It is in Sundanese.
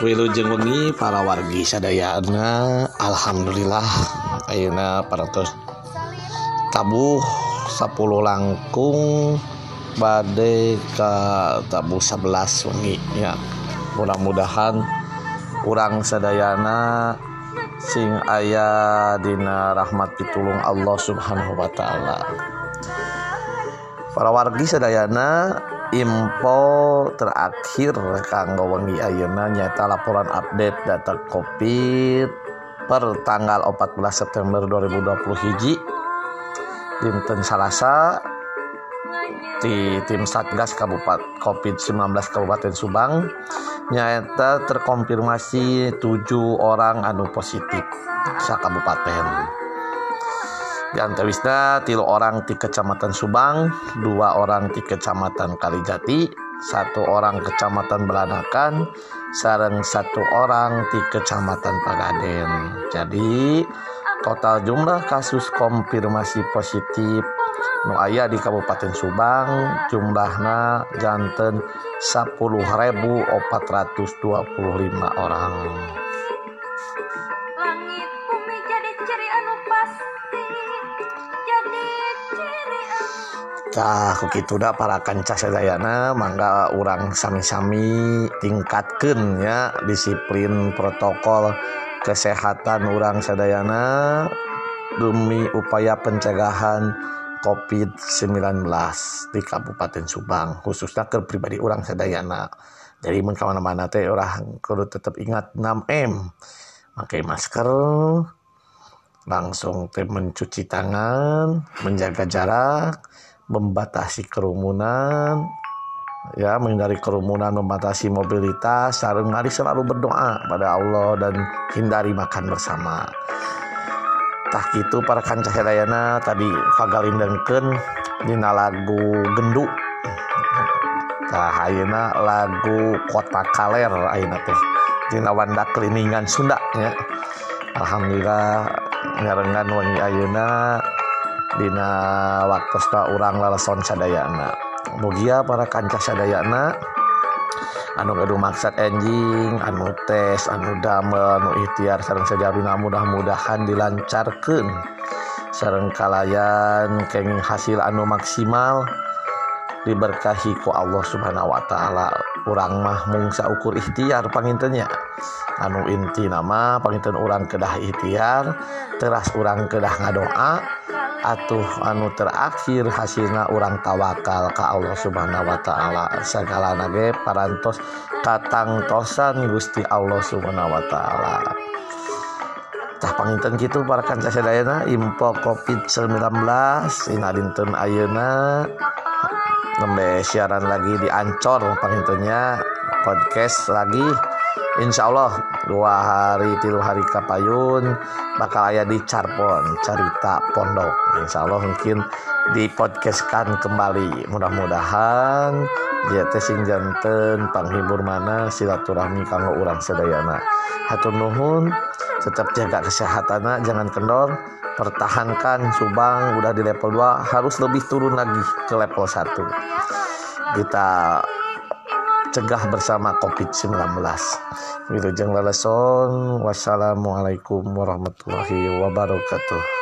Wilujeng wengi para wargi sadayana Alhamdulillah Ayeuna paratos tabuh 10 langkung bade ke tabuh 11 wengi ya. Mudah-mudahan kurang sadayana sing aya dina rahmat pitulung Allah subhanahu wa ta'ala. Para wargi sadayana info terakhir kanggo wengi ayeuna nyata laporan update data covid per tanggal 14 September 2020 hiji. Dinten Salasa di tim Satgas Kabupaten COVID-19 Kabupaten Subang nyata terkonfirmasi 7 orang anu positif sa kabupaten Diantawisna tilu orang di Kecamatan Subang, dua orang di Kecamatan Kalijati, satu orang Kecamatan Belanakan, sareng satu orang di Kecamatan Pagaden. Jadi total jumlah kasus konfirmasi positif nu aya di Kabupaten Subang jumlahna janten 10.425 orang. Nah, begitu dah para kanca sedayana mangga orang sami-sami tingkatkan ya disiplin protokol kesehatan orang sedayana demi upaya pencegahan COVID-19 di Kabupaten Subang khususnya ke pribadi orang sadayana jadi mun ke mana-mana teh orang kudu tetap ingat 6M pakai masker langsung teh mencuci tangan, menjaga jarak, membatasi kerumunan, ya menghindari kerumunan, membatasi mobilitas, sareng mari selalu berdoa pada Allah dan hindari makan bersama. tah itu para kancah kancahedayana tadi pagalindengken Dina lagu gendutahuna lagu kota kaler Aina teh. Dina Wanda keliningan Sunda ya. Alhamdulillah ngerengan wangi Ayuna Dina waktusta urang lalason Sadayana. Mugia para kancah Sadayana. anu gaduh maksat enjing anu tes anu damel anu ikhtiar sarang sejabina mudah-mudahan dilancarkan serengkalayan kenging hasil anu maksimal diberkahi ku Allah subhanahu Wa ta'ala. Kurang mah mungsa ukur ikhtiar pangintennya anu inti nama panginten orang kedah ikhtiar teras orang kedah ngadoa atuh anu terakhir hasilna urang tawakal Ka Allah Subhanahu Wa Ta'ala. Segala nage parantos katangtosan Gusti Allah Subhanahu Wa Ta'ala. Tah panginten gitu para kanca sedayana info COVID-19 dinten ayeuna. Nembe siaran lagi di Ancor pangintennya podcast lagi. Insya Allah dua hari tilu hari kapayun bakal aya di Carpon cerita pondok. Insya Allah mungkin di podcastkan kembali. Mudah-mudahan dia tesing janten panghibur mana silaturahmi kanggo urang sedayana. Hatur nuhun tetap jaga kesehatan jangan kendor. Pertahankan Subang udah di level 2 harus lebih turun lagi ke level 1 kita cegah bersama COVID-19 Wilujeng Laleson Wassalamualaikum warahmatullahi wabarakatuh